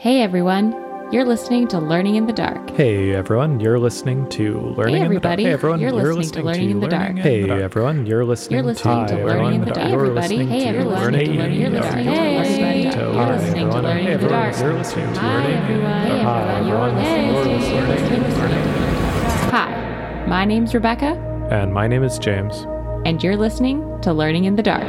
Hey everyone, you're listening to Learning in the Dark. Hey everyone, you're listening to Learning everybody, in the Dark. Hey everyone, you're listening to Learning in the Dark. Hey everyone, you're listening, You're listening to Learning in the everyone, Dark. You're Everybody, listening hey to everyone, Learning you're in the listening Dark. to You're Learning in the listening Dark. to You're listening to Learning in the everyone. Dark. You're listening to Hi Learning in the everyone, hey Dark. Hi, everyone, everyone. you're You're listening listening to to Learning in the Dark. Hi, my name's Rebecca, And my name is James. and you're listening to Learning in the Dark.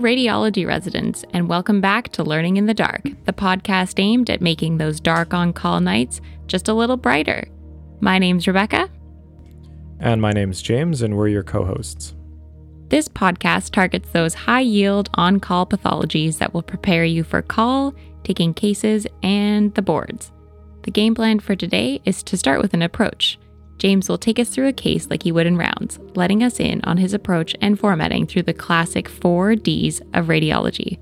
Radiology residents, and welcome back to Learning in the Dark, the podcast aimed at making those dark on call nights just a little brighter. My name's Rebecca. And my name's James, and we're your co-hosts. This podcast targets those high yield on call pathologies that will prepare you for call, taking cases, and the boards. The game plan for today is to start with an approach. James will take us through a case like he would in rounds, letting us in on his approach and formatting through the classic four Ds of radiology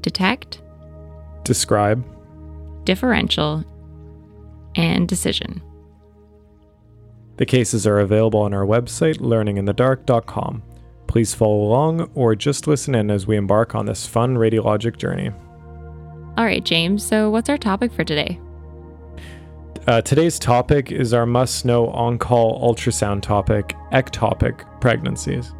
detect, Describe. differential, and decision. The cases are available on our website, learninginthedark.com. Please follow along or just listen in as we embark on this fun radiologic journey. All right, James, so what's our topic for today? Uh, today's topic is our must know on call ultrasound topic ectopic pregnancies.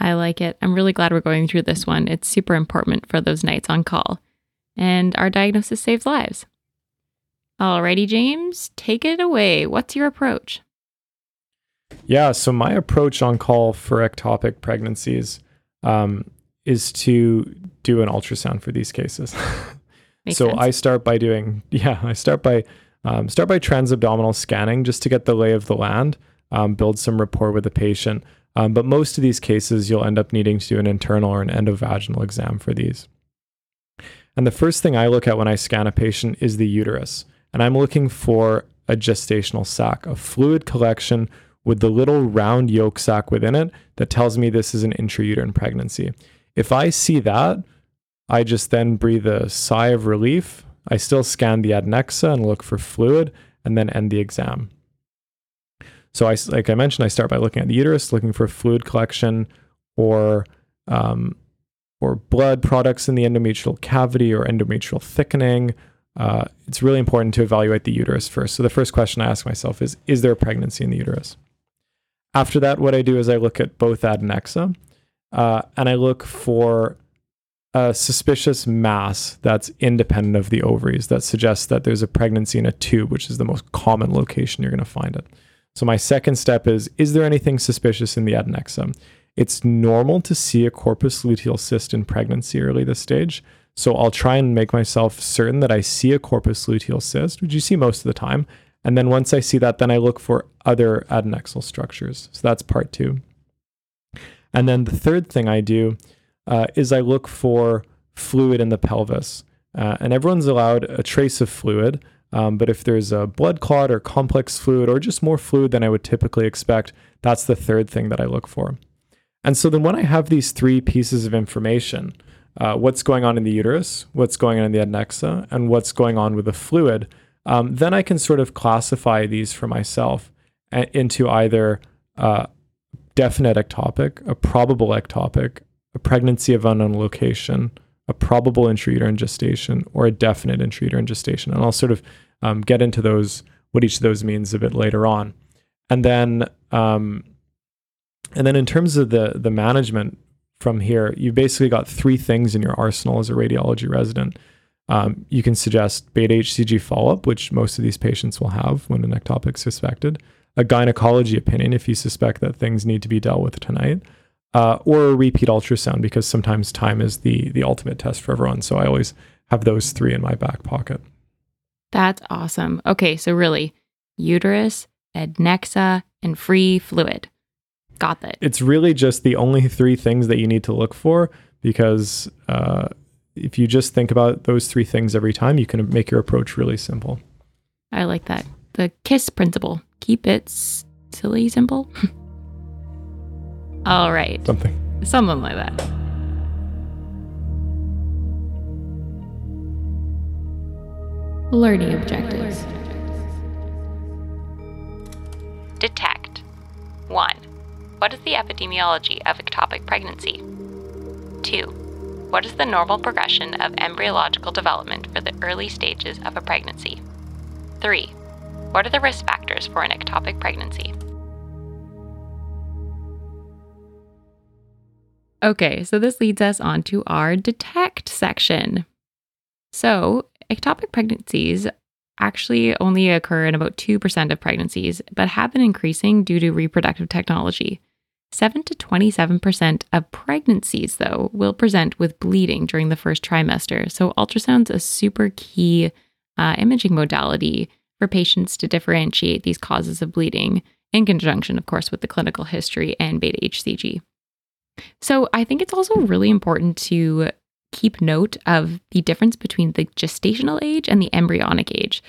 I like it. I'm really glad we're going through this one. It's super important for those nights on call. And our diagnosis saves lives. Alrighty, James, take it away. What's your approach? Yeah, so my approach on call for ectopic pregnancies um, is to do an ultrasound for these cases. So sense. I start by doing, yeah, I start by um, start by transabdominal scanning just to get the lay of the land, um, build some rapport with the patient. Um, but most of these cases, you'll end up needing to do an internal or an endovaginal exam for these. And the first thing I look at when I scan a patient is the uterus, and I'm looking for a gestational sac, a fluid collection with the little round yolk sac within it that tells me this is an intrauterine pregnancy. If I see that, I just then breathe a sigh of relief. I still scan the adnexa and look for fluid and then end the exam. So I, like I mentioned, I start by looking at the uterus, looking for fluid collection or um, or blood products in the endometrial cavity or endometrial thickening. Uh, it's really important to evaluate the uterus first. So the first question I ask myself is, is there a pregnancy in the uterus? After that, what I do is I look at both adnexa uh, and I look for a suspicious mass that's independent of the ovaries that suggests that there's a pregnancy in a tube, which is the most common location you're going to find it. So my second step is is there anything suspicious in the adnexa? It's normal to see a corpus luteal cyst in pregnancy early this stage. So I'll try and make myself certain that I see a corpus luteal cyst, which you see most of the time. And then once I see that, then I look for other adnexal structures. So that's part two. And then the third thing I do uh, is I look for fluid in the pelvis. Uh, and everyone's allowed a trace of fluid. Um, but if there's a blood clot or complex fluid or just more fluid than I would typically expect, that's the third thing that I look for. And so then when I have these three pieces of information, uh, what's going on in the uterus, what's going on in the adnexa, and what's going on with the fluid, um, then I can sort of classify these for myself a- into either uh, definite ectopic, a probable ectopic, a pregnancy of unknown location, a probable intrauterine gestation, or a definite intrauterine gestation. And I'll sort of um, get into those, what each of those means a bit later on. And then, um, and then in terms of the the management from here, you've basically got three things in your arsenal as a radiology resident. Um, you can suggest beta HCG follow up, which most of these patients will have when an ectopic is suspected, a gynecology opinion if you suspect that things need to be dealt with tonight, uh, or a repeat ultrasound because sometimes time is the the ultimate test for everyone. So I always have those three in my back pocket. That's awesome. Okay, so really, uterus, adnexa, and free fluid. Got that. It's really just the only three things that you need to look for because uh, if you just think about those three things every time, you can make your approach really simple. I like that. The KISS principle. Keep it silly simple. All right. Something. Something like that. Learning objectives. Detect. 1. What is the epidemiology of ectopic pregnancy? 2. What is the normal progression of embryological development for the early stages of a pregnancy? 3. What are the risk factors for an ectopic pregnancy? Okay, so this leads us on to our detect section. So, ectopic pregnancies actually only occur in about 2% of pregnancies, but have been increasing due to reproductive technology. 7 to 27% of pregnancies, though, will present with bleeding during the first trimester. So, ultrasound's a super key uh, imaging modality for patients to differentiate these causes of bleeding, in conjunction, of course, with the clinical history and beta HCG. So I think it's also really important to keep note of the difference between the gestational age and the embryonic age.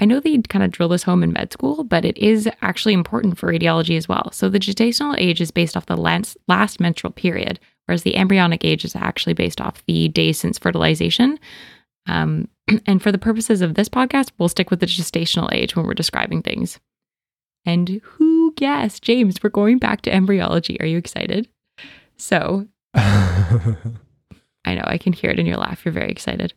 I know they kind of drill this home in med school, but it is actually important for radiology as well. So the gestational age is based off the last, last menstrual period, whereas the embryonic age is actually based off the days since fertilization. Um, and for the purposes of this podcast, we'll stick with the gestational age when we're describing things. And who guessed? James, we're going back to embryology. Are you excited? So I know I can hear it in your laugh. You're very excited.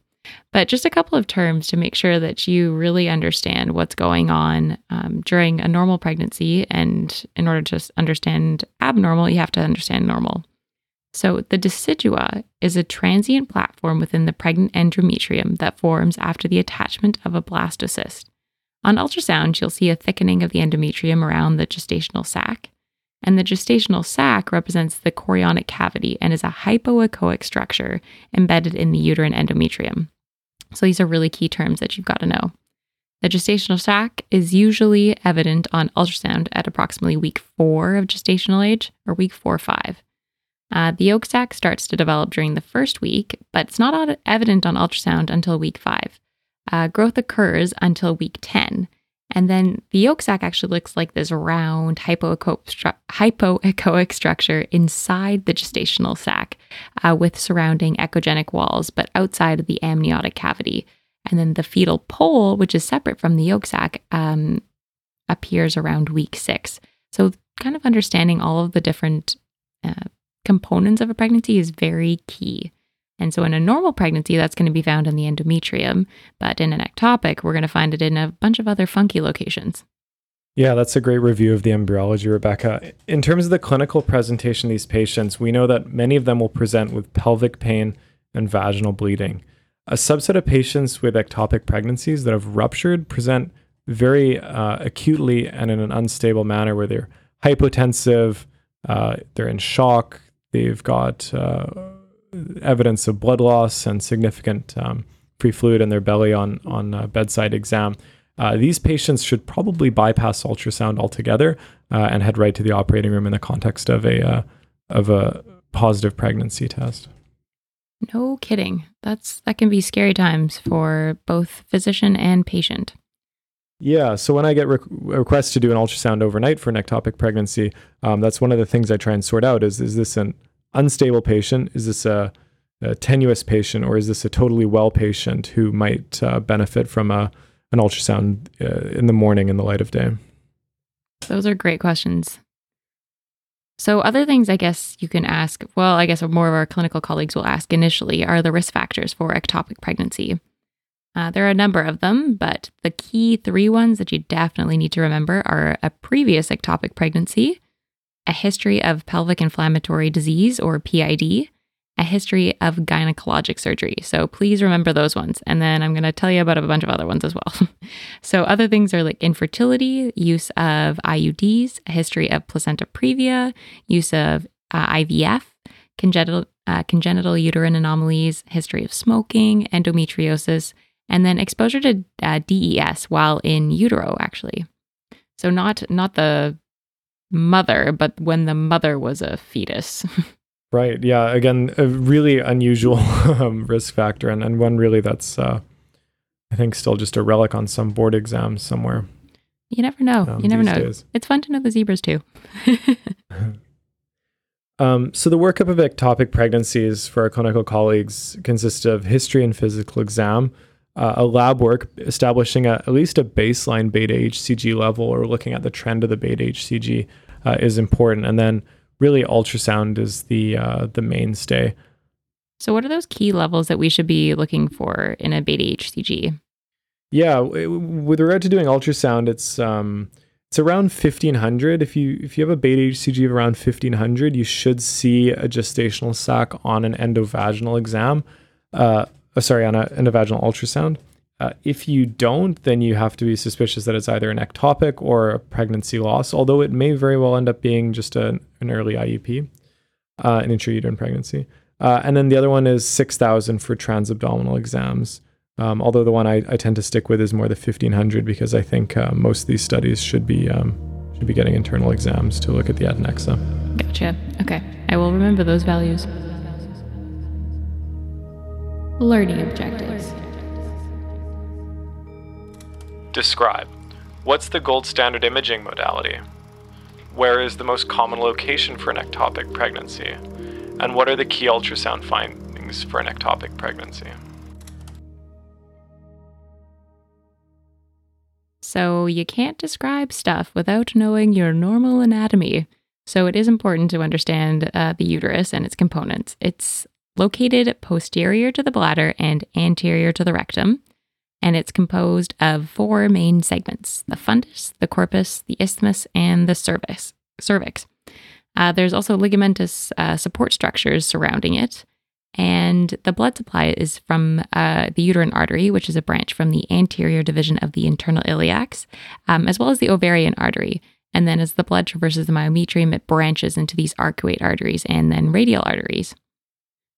But just a couple of terms to make sure that you really understand what's going on um, during a normal pregnancy. And in order to understand abnormal, you have to understand normal. So, the decidua is a transient platform within the pregnant endometrium that forms after the attachment of a blastocyst. On ultrasound, you'll see a thickening of the endometrium around the gestational sac. And the gestational sac represents the chorionic cavity and is a hypoechoic structure embedded in the uterine endometrium. So these are really key terms that you've got to know. The gestational sac is usually evident on ultrasound at approximately week four of gestational age or week four or five. Uh, the yolk sac starts to develop during the first week, but it's not evident on ultrasound until week five. Uh, growth occurs until week 10, and then the yolk sac actually looks like this round hypoechoic, stru- hypoechoic structure inside the gestational sac uh, with surrounding echogenic walls, but outside of the amniotic cavity. And then the fetal pole, which is separate from the yolk sac, um, appears around week six. So, kind of understanding all of the different uh, components of a pregnancy is very key. And so in a normal pregnancy, that's going to be found in the endometrium, but in an ectopic, we're going to find it in a bunch of other funky locations. Yeah, that's a great review of the embryology, Rebecca. In terms of the clinical presentation of these patients, we know that many of them will present with pelvic pain and vaginal bleeding. A subset of patients with ectopic pregnancies that have ruptured present very uh, acutely and in an unstable manner where they're hypotensive, uh, they're in shock, they've got uh, evidence of blood loss and significant um, free fluid in their belly on on bedside exam. Uh, these patients should probably bypass ultrasound altogether uh, and head right to the operating room in the context of a uh, of a positive pregnancy test. No kidding. That's that can be scary times for both physician and patient. Yeah, so when I get re- requests to do an ultrasound overnight for an ectopic pregnancy, um, that's one of the things I try and sort out: is is this an unstable patient? Is this a, a tenuous patient, or is this a totally well patient who might uh, benefit from a an ultrasound uh, in the morning in the light of day? Those are great questions. So, other things I guess you can ask, well, I guess more of our clinical colleagues will ask initially are the risk factors for ectopic pregnancy. Uh, there are a number of them, but the key three ones that you definitely need to remember are a previous ectopic pregnancy, a history of pelvic inflammatory disease or PID, a history of gynecologic surgery. So please remember those ones. And then I'm going to tell you about a bunch of other ones as well. so, other things are like infertility, use of IUDs, a history of placenta previa, use of uh, IVF, congenital, uh, congenital uterine anomalies, history of smoking, endometriosis, and then exposure to uh, DES while in utero, actually. So, not, not the mother, but when the mother was a fetus. right. Yeah. Again, a really unusual um, risk factor, and, and one really that's, uh, I think, still just a relic on some board exam somewhere. You never know. Um, you never know. Days. It's fun to know the zebras too. um, so the workup of ectopic pregnancies for our clinical colleagues consists of history and physical exam. Uh, a lab work establishing a, at least a baseline beta HCG level or looking at the trend of the beta HCG uh, is important. And then really ultrasound is the uh, the mainstay. So, what are those key levels that we should be looking for in a beta HCG? Yeah, with regard to doing ultrasound, it's um, it's around 1500. If you if you have a beta HCG of around 1500, you should see a gestational sac on an endovaginal exam. Uh, uh, sorry, on an vaginal ultrasound. Uh, if you don't, then you have to be suspicious that it's either an ectopic or a pregnancy loss, although it may very well end up being just an, an early IUP, uh, an intrauterine pregnancy. Uh, and then the other one is 6,000 for transabdominal exams. Um, although the one I, I, tend to stick with is more the 1500 because I think uh, most of these studies should be um, should be getting internal exams to look at the adnexa. Gotcha. Okay, I will remember those values. Learning objectives. Describe. What's the gold standard imaging modality? Where is the most common location for an ectopic pregnancy? And what are the key ultrasound findings for an ectopic pregnancy? So, you can't describe stuff without knowing your normal anatomy. So, it is important to understand uh, the uterus and its components. It's located posterior to the bladder and anterior to the rectum. And it's composed of four main segments the fundus, the corpus, the isthmus, and the cervix. cervix. Uh, there's also ligamentous uh, support structures surrounding it. And the blood supply is from uh, the uterine artery, which is a branch from the anterior division of the internal iliacs, um, as well as the ovarian artery. And then as the blood traverses the myometrium, it branches into these arcuate arteries and then radial arteries.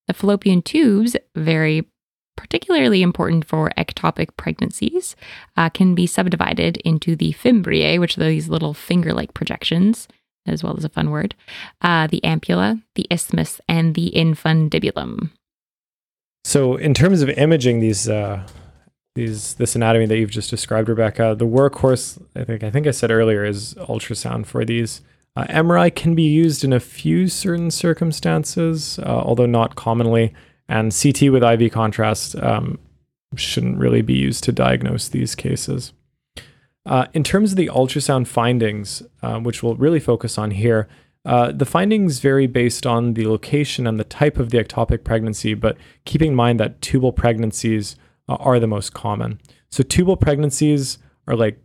The fallopian tubes, very particularly important for ectopic pregnancies, uh, can be subdivided into the fimbriae, which are these little finger like projections, as well as a fun word, uh, the ampulla, the isthmus, and the infundibulum. So, in terms of imaging these, uh, these this anatomy that you've just described, Rebecca, the workhorse, I think I think I said earlier, is ultrasound for these. Uh, MRI can be used in a few certain circumstances, uh, although not commonly. And CT with IV contrast um, shouldn't really be used to diagnose these cases. Uh, in terms of the ultrasound findings, uh, which we'll really focus on here, uh, the findings vary based on the location and the type of the ectopic pregnancy, but keeping in mind that tubal pregnancies uh, are the most common. So, tubal pregnancies are like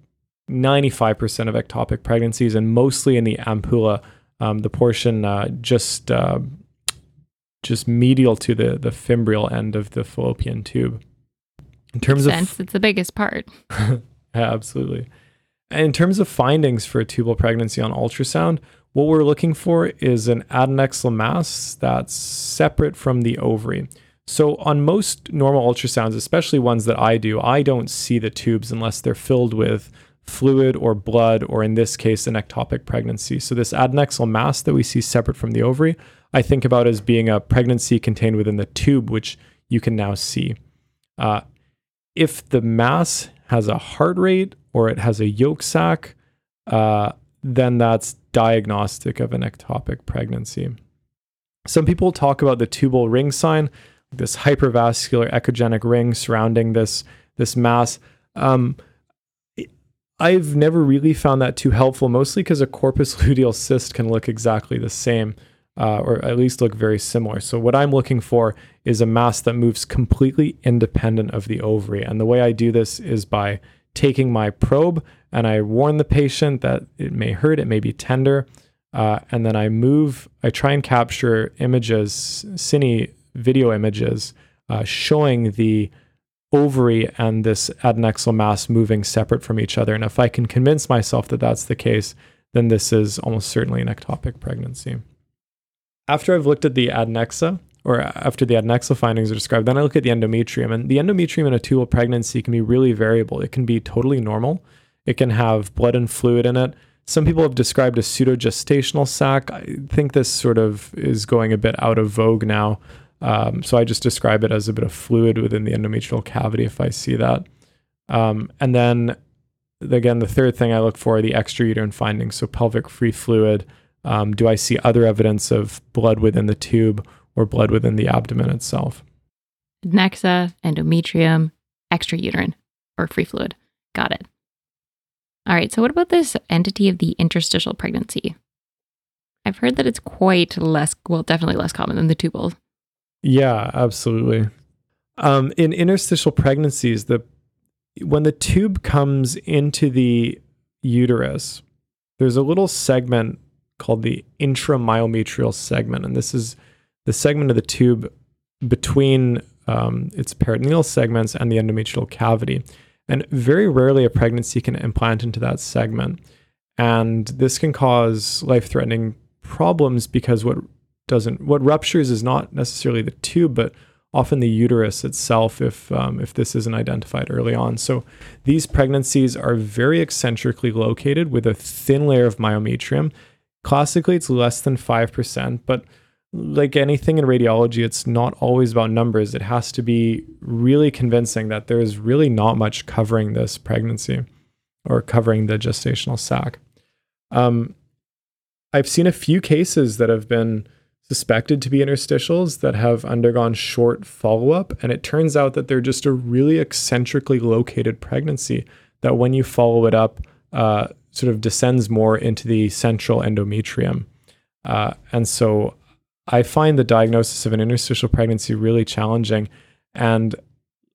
95% of ectopic pregnancies, and mostly in the ampulla, um, the portion uh, just uh, just medial to the the fimbrial end of the fallopian tube. In terms Makes of sense, it's the biggest part. yeah, absolutely. And in terms of findings for a tubal pregnancy on ultrasound, what we're looking for is an adnexal mass that's separate from the ovary. So on most normal ultrasounds, especially ones that I do, I don't see the tubes unless they're filled with fluid or blood, or in this case, an ectopic pregnancy. So, this adnexal mass that we see separate from the ovary, I think about as being a pregnancy contained within the tube, which you can now see. Uh, if the mass has a heart rate or it has a yolk sac, uh, then that's diagnostic of an ectopic pregnancy. Some people talk about the tubal ring sign, this hypervascular echogenic ring surrounding this this mass. Um, I've never really found that too helpful, mostly because a corpus luteal cyst can look exactly the same, uh, or at least look very similar. So, what I'm looking for is a mass that moves completely independent of the ovary. And the way I do this is by taking my probe and I warn the patient that it may hurt, it may be tender. Uh, and then I move, I try and capture images, cine video images, uh, showing the ovary and this adnexal mass moving separate from each other. And if I can convince myself that that's the case, then this is almost certainly an ectopic pregnancy. After I've looked at the adnexa, or after the adnexal findings are described, then I look at the endometrium. And the endometrium in a tubal pregnancy can be really variable. It can be totally normal, it can have blood and fluid in it. Some people have described a pseudogestational sac. I think this sort of is going a bit out of vogue now. Um, so I just describe it as a bit of fluid within the endometrial cavity if I see that. Um, and then again, the third thing I look for are the extrauterine findings. So pelvic free fluid. Um, do I see other evidence of blood within the tube or blood within the abdomen itself? Nexa, endometrium, extrauterine or free fluid. Got it. All right, so what about this entity of the interstitial pregnancy? I've heard that it's quite less, well, definitely less common than the tubal. Yeah, absolutely. Um, in interstitial pregnancies, the when the tube comes into the uterus, there's a little segment called the intramyometrial segment, and this is the segment of the tube between um, its peritoneal segments and the endometrial cavity. And very rarely a pregnancy can implant into that segment. And this can cause life threatening problems because what doesn't, what ruptures is not necessarily the tube, but often the uterus itself if um, if this isn't identified early on. So these pregnancies are very eccentrically located with a thin layer of myometrium. Classically, it's less than five percent, but like anything in radiology, it's not always about numbers. It has to be really convincing that there's really not much covering this pregnancy or covering the gestational sac. Um, I've seen a few cases that have been suspected to be interstitials that have undergone short follow up. And it turns out that they're just a really eccentrically located pregnancy that when you follow it up, uh, sort of descends more into the central endometrium. Uh, and so I find the diagnosis of an interstitial pregnancy really challenging. And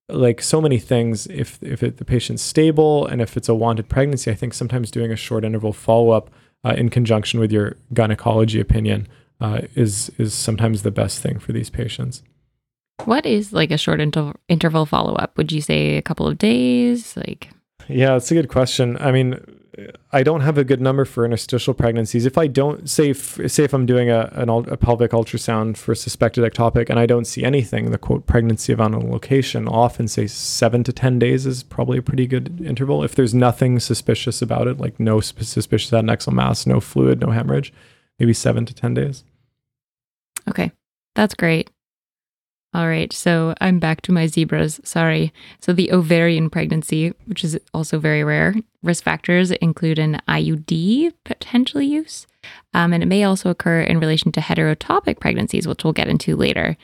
like so many things, if if it, the patient's stable and if it's a wanted pregnancy, I think sometimes doing a short interval follow up uh, in conjunction with your gynecology opinion uh, is is sometimes the best thing for these patients. What is like a short inter- interval follow up? Would you say a couple of days? Like, yeah, it's a good question. I mean, I don't have a good number for interstitial pregnancies. If I don't say if, say if I'm doing a, an, a pelvic ultrasound for suspected ectopic and I don't see anything, the quote pregnancy of unknown location, I'll often say seven to ten days is probably a pretty good interval. If there's nothing suspicious about it, like no suspicious adnexal mass, no fluid, no hemorrhage, maybe seven to ten days. Okay, that's great. All right, so I'm back to my zebras. Sorry. So, the ovarian pregnancy, which is also very rare, risk factors include an IUD potential use, um, and it may also occur in relation to heterotopic pregnancies, which we'll get into later.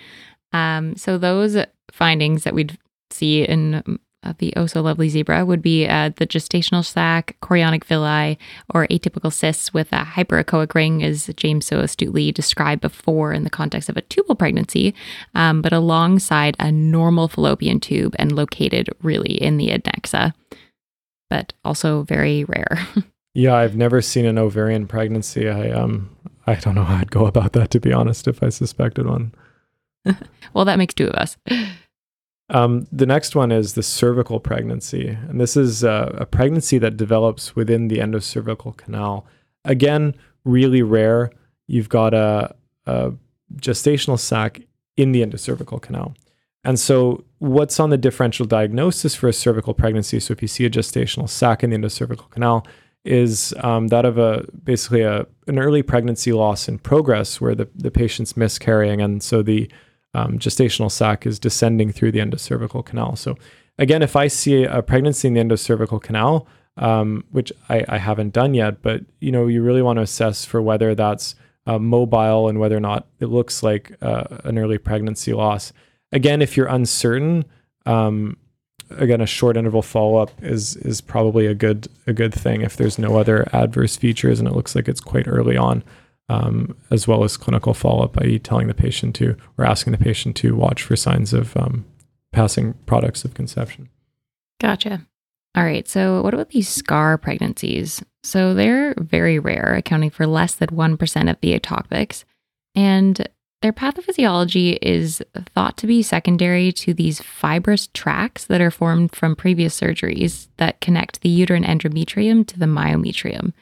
Um, so, those findings that we'd see in of the oh so lovely zebra would be uh, the gestational sac, chorionic villi, or atypical cysts with a hyperechoic ring, as James so astutely described before in the context of a tubal pregnancy, um, but alongside a normal fallopian tube and located really in the adnexa, but also very rare. yeah, I've never seen an ovarian pregnancy. I um, I don't know how I'd go about that to be honest. If I suspected one. well, that makes two of us. Um, the next one is the cervical pregnancy. And this is uh, a pregnancy that develops within the endocervical canal. Again, really rare. You've got a, a gestational sac in the endocervical canal. And so, what's on the differential diagnosis for a cervical pregnancy? So, if you see a gestational sac in the endocervical canal, is um, that of a basically a an early pregnancy loss in progress, where the the patient's miscarrying, and so the um, gestational sac is descending through the endocervical canal. So again, if I see a pregnancy in the endocervical canal, um, which I, I, haven't done yet, but you know, you really want to assess for whether that's uh, mobile and whether or not it looks like uh, an early pregnancy loss. Again, if you're uncertain, um, again, a short interval follow up is is probably a good a good thing if there's no other adverse features and it looks like it's quite early on um, as well as clinical follow up, i.e., telling the patient to or asking the patient to watch for signs of um, passing products of conception. Gotcha. All right. So, what about these scar pregnancies? So, they're very rare, accounting for less than 1% of the ectopics. And their pathophysiology is thought to be secondary to these fibrous tracts that are formed from previous surgeries that connect the uterine endometrium to the myometrium.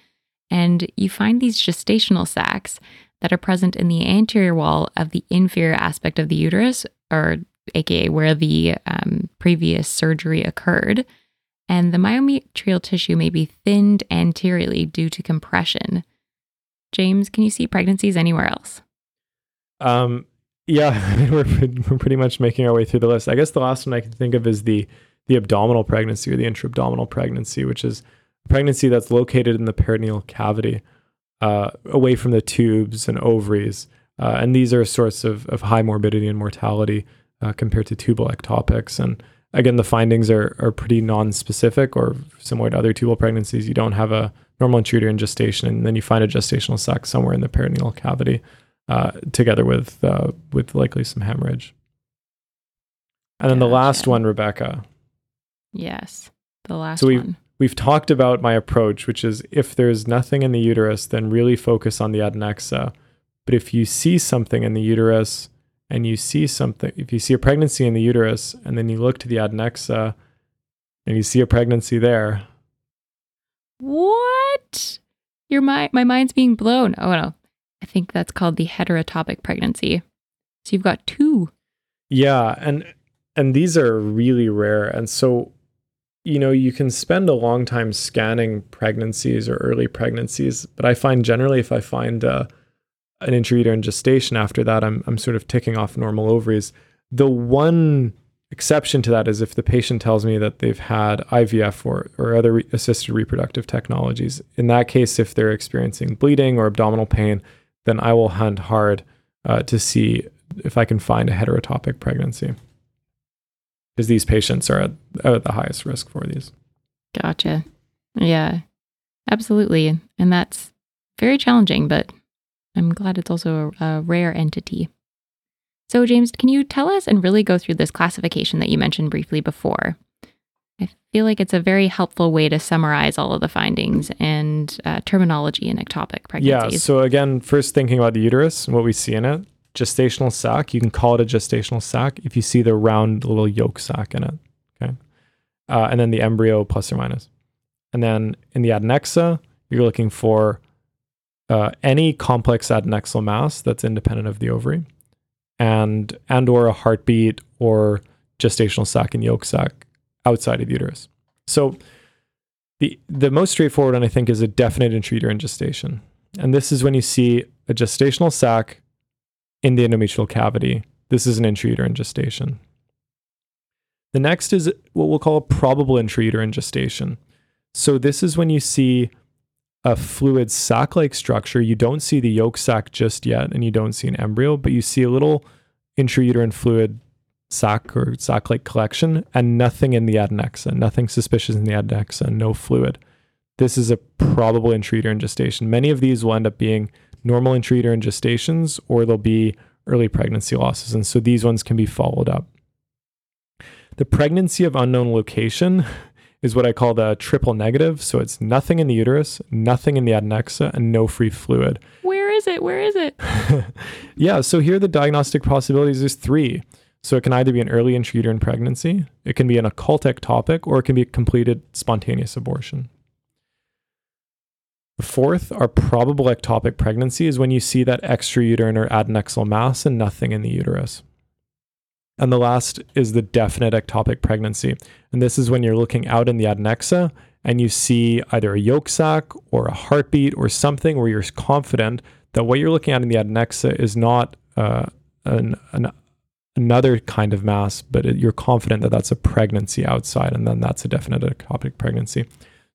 And you find these gestational sacs that are present in the anterior wall of the inferior aspect of the uterus, or aka where the um, previous surgery occurred. And the myometrial tissue may be thinned anteriorly due to compression. James, can you see pregnancies anywhere else? Um, yeah, we're, we're pretty much making our way through the list. I guess the last one I can think of is the the abdominal pregnancy or the intra-abdominal pregnancy, which is pregnancy that's located in the peritoneal cavity, uh, away from the tubes and ovaries. Uh, and these are a source of, of high morbidity and mortality uh, compared to tubal ectopics. And again, the findings are, are pretty non-specific or similar to other tubal pregnancies. You don't have a normal intrauterine gestation, and then you find a gestational sac somewhere in the peritoneal cavity, uh, together with uh, with likely some hemorrhage. And then the last one, Rebecca. Yes. The last So we- one. We've talked about my approach, which is if there's nothing in the uterus, then really focus on the adnexa. But if you see something in the uterus and you see something, if you see a pregnancy in the uterus and then you look to the adnexa and you see a pregnancy there, What? Your mi- my mind's being blown. Oh no. I think that's called the heterotopic pregnancy. So you've got two. Yeah, and and these are really rare. And so, you know, you can spend a long time scanning pregnancies or early pregnancies, but I find generally if I find uh, an intrauterine gestation after that, I'm I'm sort of ticking off normal ovaries. The one exception to that is if the patient tells me that they've had IVF or, or other re- assisted reproductive technologies. In that case, if they're experiencing bleeding or abdominal pain, then I will hunt hard uh, to see if I can find a heterotopic pregnancy. Because these patients are at, are at the highest risk for these. Gotcha. Yeah. Absolutely. And that's very challenging, but I'm glad it's also a, a rare entity. So, James, can you tell us and really go through this classification that you mentioned briefly before? I feel like it's a very helpful way to summarize all of the findings and uh, terminology in ectopic pregnancies. Yeah. So, again, first thinking about the uterus and what we see in it gestational sac, you can call it a gestational sac if you see the round little yolk sac in it. Okay. Uh, and then the embryo plus or minus. And then in the adnexa, you're looking for uh, any complex adnexal mass that's independent of the ovary and and or a heartbeat or gestational sac and yolk sac outside of the uterus. So the the most straightforward one I think is a definite intrauterine gestation. And this is when you see a gestational sac in the endometrial cavity. This is an intrauterine gestation. The next is what we'll call a probable intrauterine gestation. So this is when you see a fluid sac-like structure. You don't see the yolk sac just yet, and you don't see an embryo, but you see a little intrauterine fluid sac or sac-like collection, and nothing in the adnexa, nothing suspicious in the adnexa, no fluid. This is a probable intrauterine gestation. Many of these will end up being normal intrauterine gestations, or there'll be early pregnancy losses, and so these ones can be followed up. The pregnancy of unknown location is what I call the triple negative. So it's nothing in the uterus, nothing in the adnexa, and no free fluid. Where is it? Where is it? yeah, so here the diagnostic possibilities. is three. So it can either be an early intrauterine pregnancy, it can be an occult ectopic, or it can be a completed spontaneous abortion. Fourth, our probable ectopic pregnancy, is when you see that extrauterine or adnexal mass and nothing in the uterus. And the last is the definite ectopic pregnancy. And this is when you're looking out in the adnexa and you see either a yolk sac or a heartbeat or something where you're confident that what you're looking at in the adnexa is not uh, an, an, another kind of mass, but it, you're confident that that's a pregnancy outside, and then that's a definite ectopic pregnancy.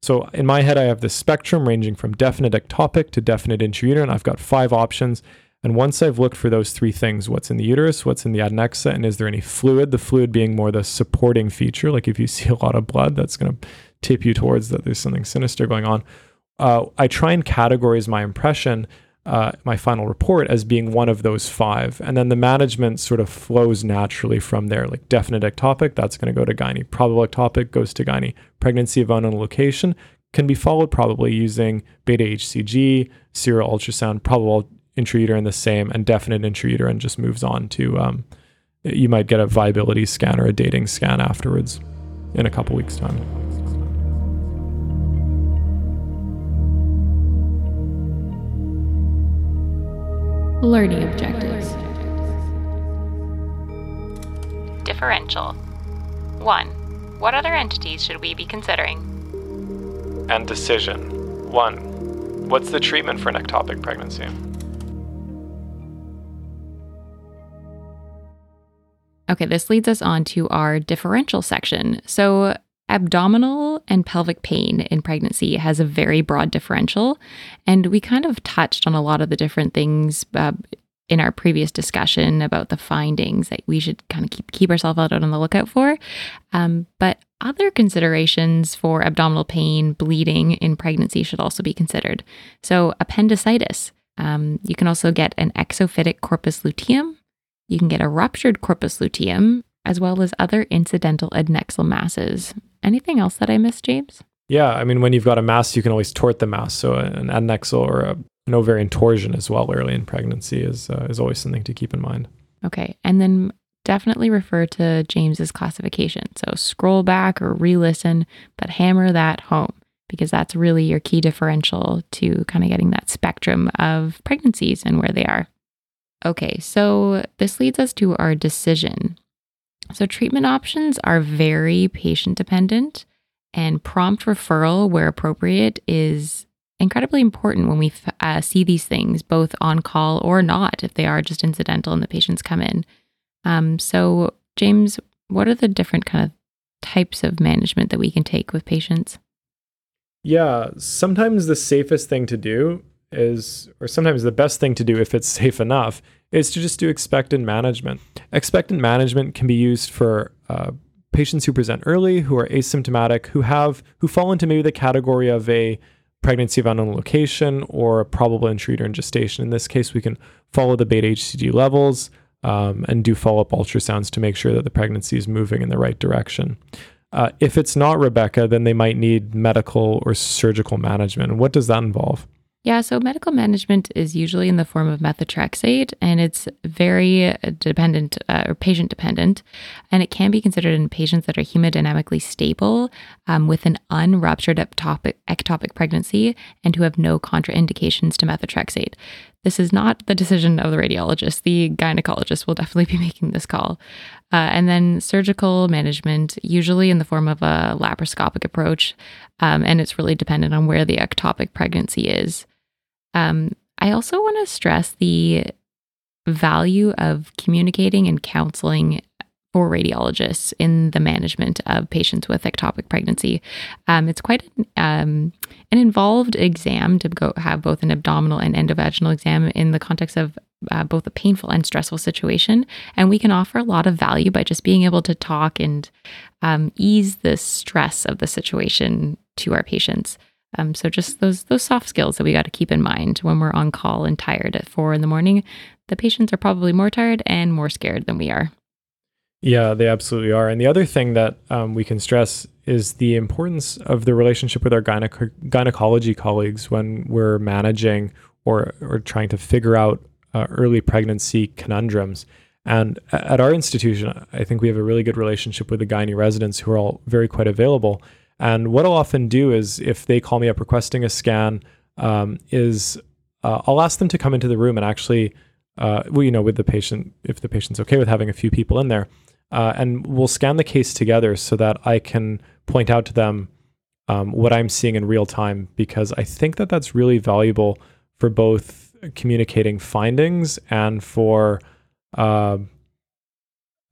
So in my head, I have this spectrum ranging from definite ectopic to definite intrauterine. I've got five options. And once I've looked for those three things, what's in the uterus, what's in the adnexa, and is there any fluid? The fluid being more the supporting feature. Like if you see a lot of blood, that's going to tip you towards that there's something sinister going on. Uh, I try and categorize my impression, uh, my final report, as being one of those five. And then the management sort of flows naturally from there. Like definite ectopic, that's going to go to gynae. Probable ectopic goes to gynae. Pregnancy of unknown location can be followed probably using beta HCG, serial ultrasound, probable intrauterine the same, and definite intrauterine just moves on to um, you might get a viability scan or a dating scan afterwards in a couple weeks' time. Learning objectives. Differential. 1. What other entities should we be considering? And decision. One, what's the treatment for an ectopic pregnancy? Okay, this leads us on to our differential section. So, abdominal and pelvic pain in pregnancy has a very broad differential. And we kind of touched on a lot of the different things uh, in our previous discussion about the findings that we should kind of keep, keep ourselves out on the lookout for. Um, but other considerations for abdominal pain, bleeding in pregnancy should also be considered. So, appendicitis. Um, you can also get an exophytic corpus luteum. You can get a ruptured corpus luteum, as well as other incidental adnexal masses. Anything else that I missed, James? Yeah, I mean, when you've got a mass, you can always tort the mass. So an adnexal or a, an ovarian torsion as well early in pregnancy is uh, is always something to keep in mind. Okay, and then definitely refer to James's classification. So scroll back or re-listen, but hammer that home because that's really your key differential to kind of getting that spectrum of pregnancies and where they are. Okay, so this leads us to our decision. So treatment options are very patient dependent and prompt referral where appropriate is incredibly important when we uh, see these things both on call or not if they are just incidental and the patients come in um, so, James, what are the different kind of types of management that we can take with patients? Yeah, sometimes the safest thing to do is, or sometimes the best thing to do if it's safe enough, is to just do expectant management. Expectant management can be used for uh, patients who present early, who are asymptomatic, who have who fall into maybe the category of a pregnancy of unknown location or a probable entry intrauterine gestation. In this case, we can follow the beta HCG levels, um, and do follow up ultrasounds to make sure that the pregnancy is moving in the right direction. Uh, if it's not Rebecca, then they might need medical or surgical management. What does that involve? Yeah, so medical management is usually in the form of methotrexate, and it's very uh, dependent uh, or patient dependent, and it can be considered in patients that are hemodynamically stable um, with an unruptured ectopic, ectopic pregnancy and who have no contraindications to methotrexate. This is not the decision of the radiologist. The gynecologist will definitely be making this call. Uh, and then surgical management, usually in the form of a laparoscopic approach, um, and it's really dependent on where the ectopic pregnancy is. Um, I also want to stress the value of communicating and counseling for radiologists in the management of patients with ectopic pregnancy. Um, it's quite an, um, an, involved exam to go have both an abdominal and endovaginal exam in the context of uh, both a painful and stressful situation. And we can offer a lot of value by just being able to talk and um, ease the stress of the situation to our patients. Um, so just those those soft skills that we got to keep in mind when we're on call and tired at four in the morning. The patients are probably more tired and more scared than we are. Yeah, they absolutely are. And the other thing that um, we can stress is the importance of the relationship with our gyne- gynecology colleagues when we're managing or, or trying to figure out uh, early pregnancy conundrums. And at our institution, I think we have a really good relationship with the gyne residents who are all very quite available. And what I'll often do is, if they call me up requesting a scan, um, is uh, I'll ask them to come into the room and actually, uh, well, you know, with the patient, if the patient's okay with having a few people in there, uh, and we'll scan the case together so that I can point out to them um, what I'm seeing in real time because I think that that's really valuable for both communicating findings and for uh,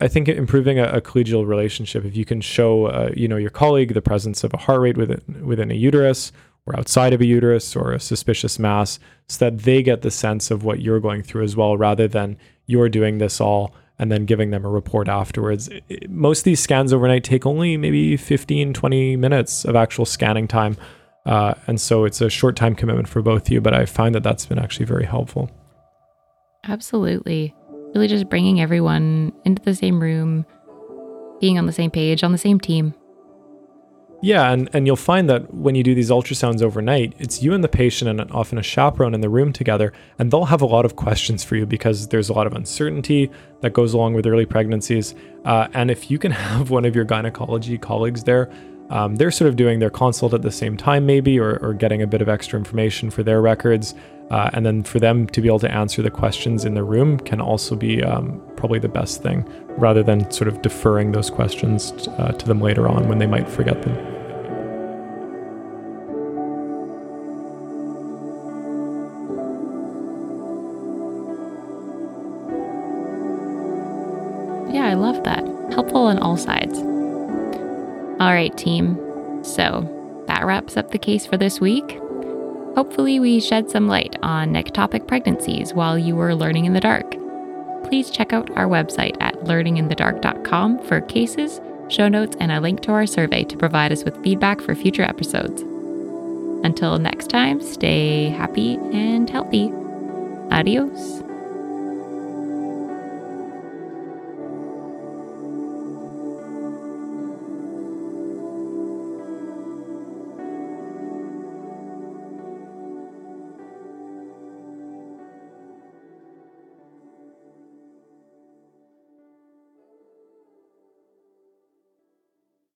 I think improving a, a, collegial relationship. If you can show uh, you know your colleague the presence of a heart rate within within a uterus or outside of a uterus or a suspicious mass, so that they get the sense of what you're going through as well, rather than you're doing this all and then giving them a report afterwards. Most of these scans overnight take only maybe 15, 20 minutes of actual scanning time. Uh, and so it's a short time commitment for both of you, but I find that that's been actually very helpful. Absolutely. Really just bringing everyone into the same room, being on the same page, on the same team. Yeah, and, and you'll find that when you do these ultrasounds overnight, it's you and the patient and often a chaperone in the room together, and they'll have a lot of questions for you because there's a lot of uncertainty that goes along with early pregnancies. Uh, and if you can have one of your gynecology colleagues there, um, they're sort of doing their consult at the same time, maybe, or, or getting a bit of extra information for their records. Uh, and then for them to be able to answer the questions in the room can also be um, probably the best thing rather than sort of deferring those questions uh, to them later on when they might forget them. Yeah, I love that. Helpful on all sides. All right, team. So that wraps up the case for this week. Hopefully, we shed some light on ectopic pregnancies while you were learning in the dark. Please check out our website at learninginthedark.com for cases, show notes, and a link to our survey to provide us with feedback for future episodes. Until next time, stay happy and healthy. Adios.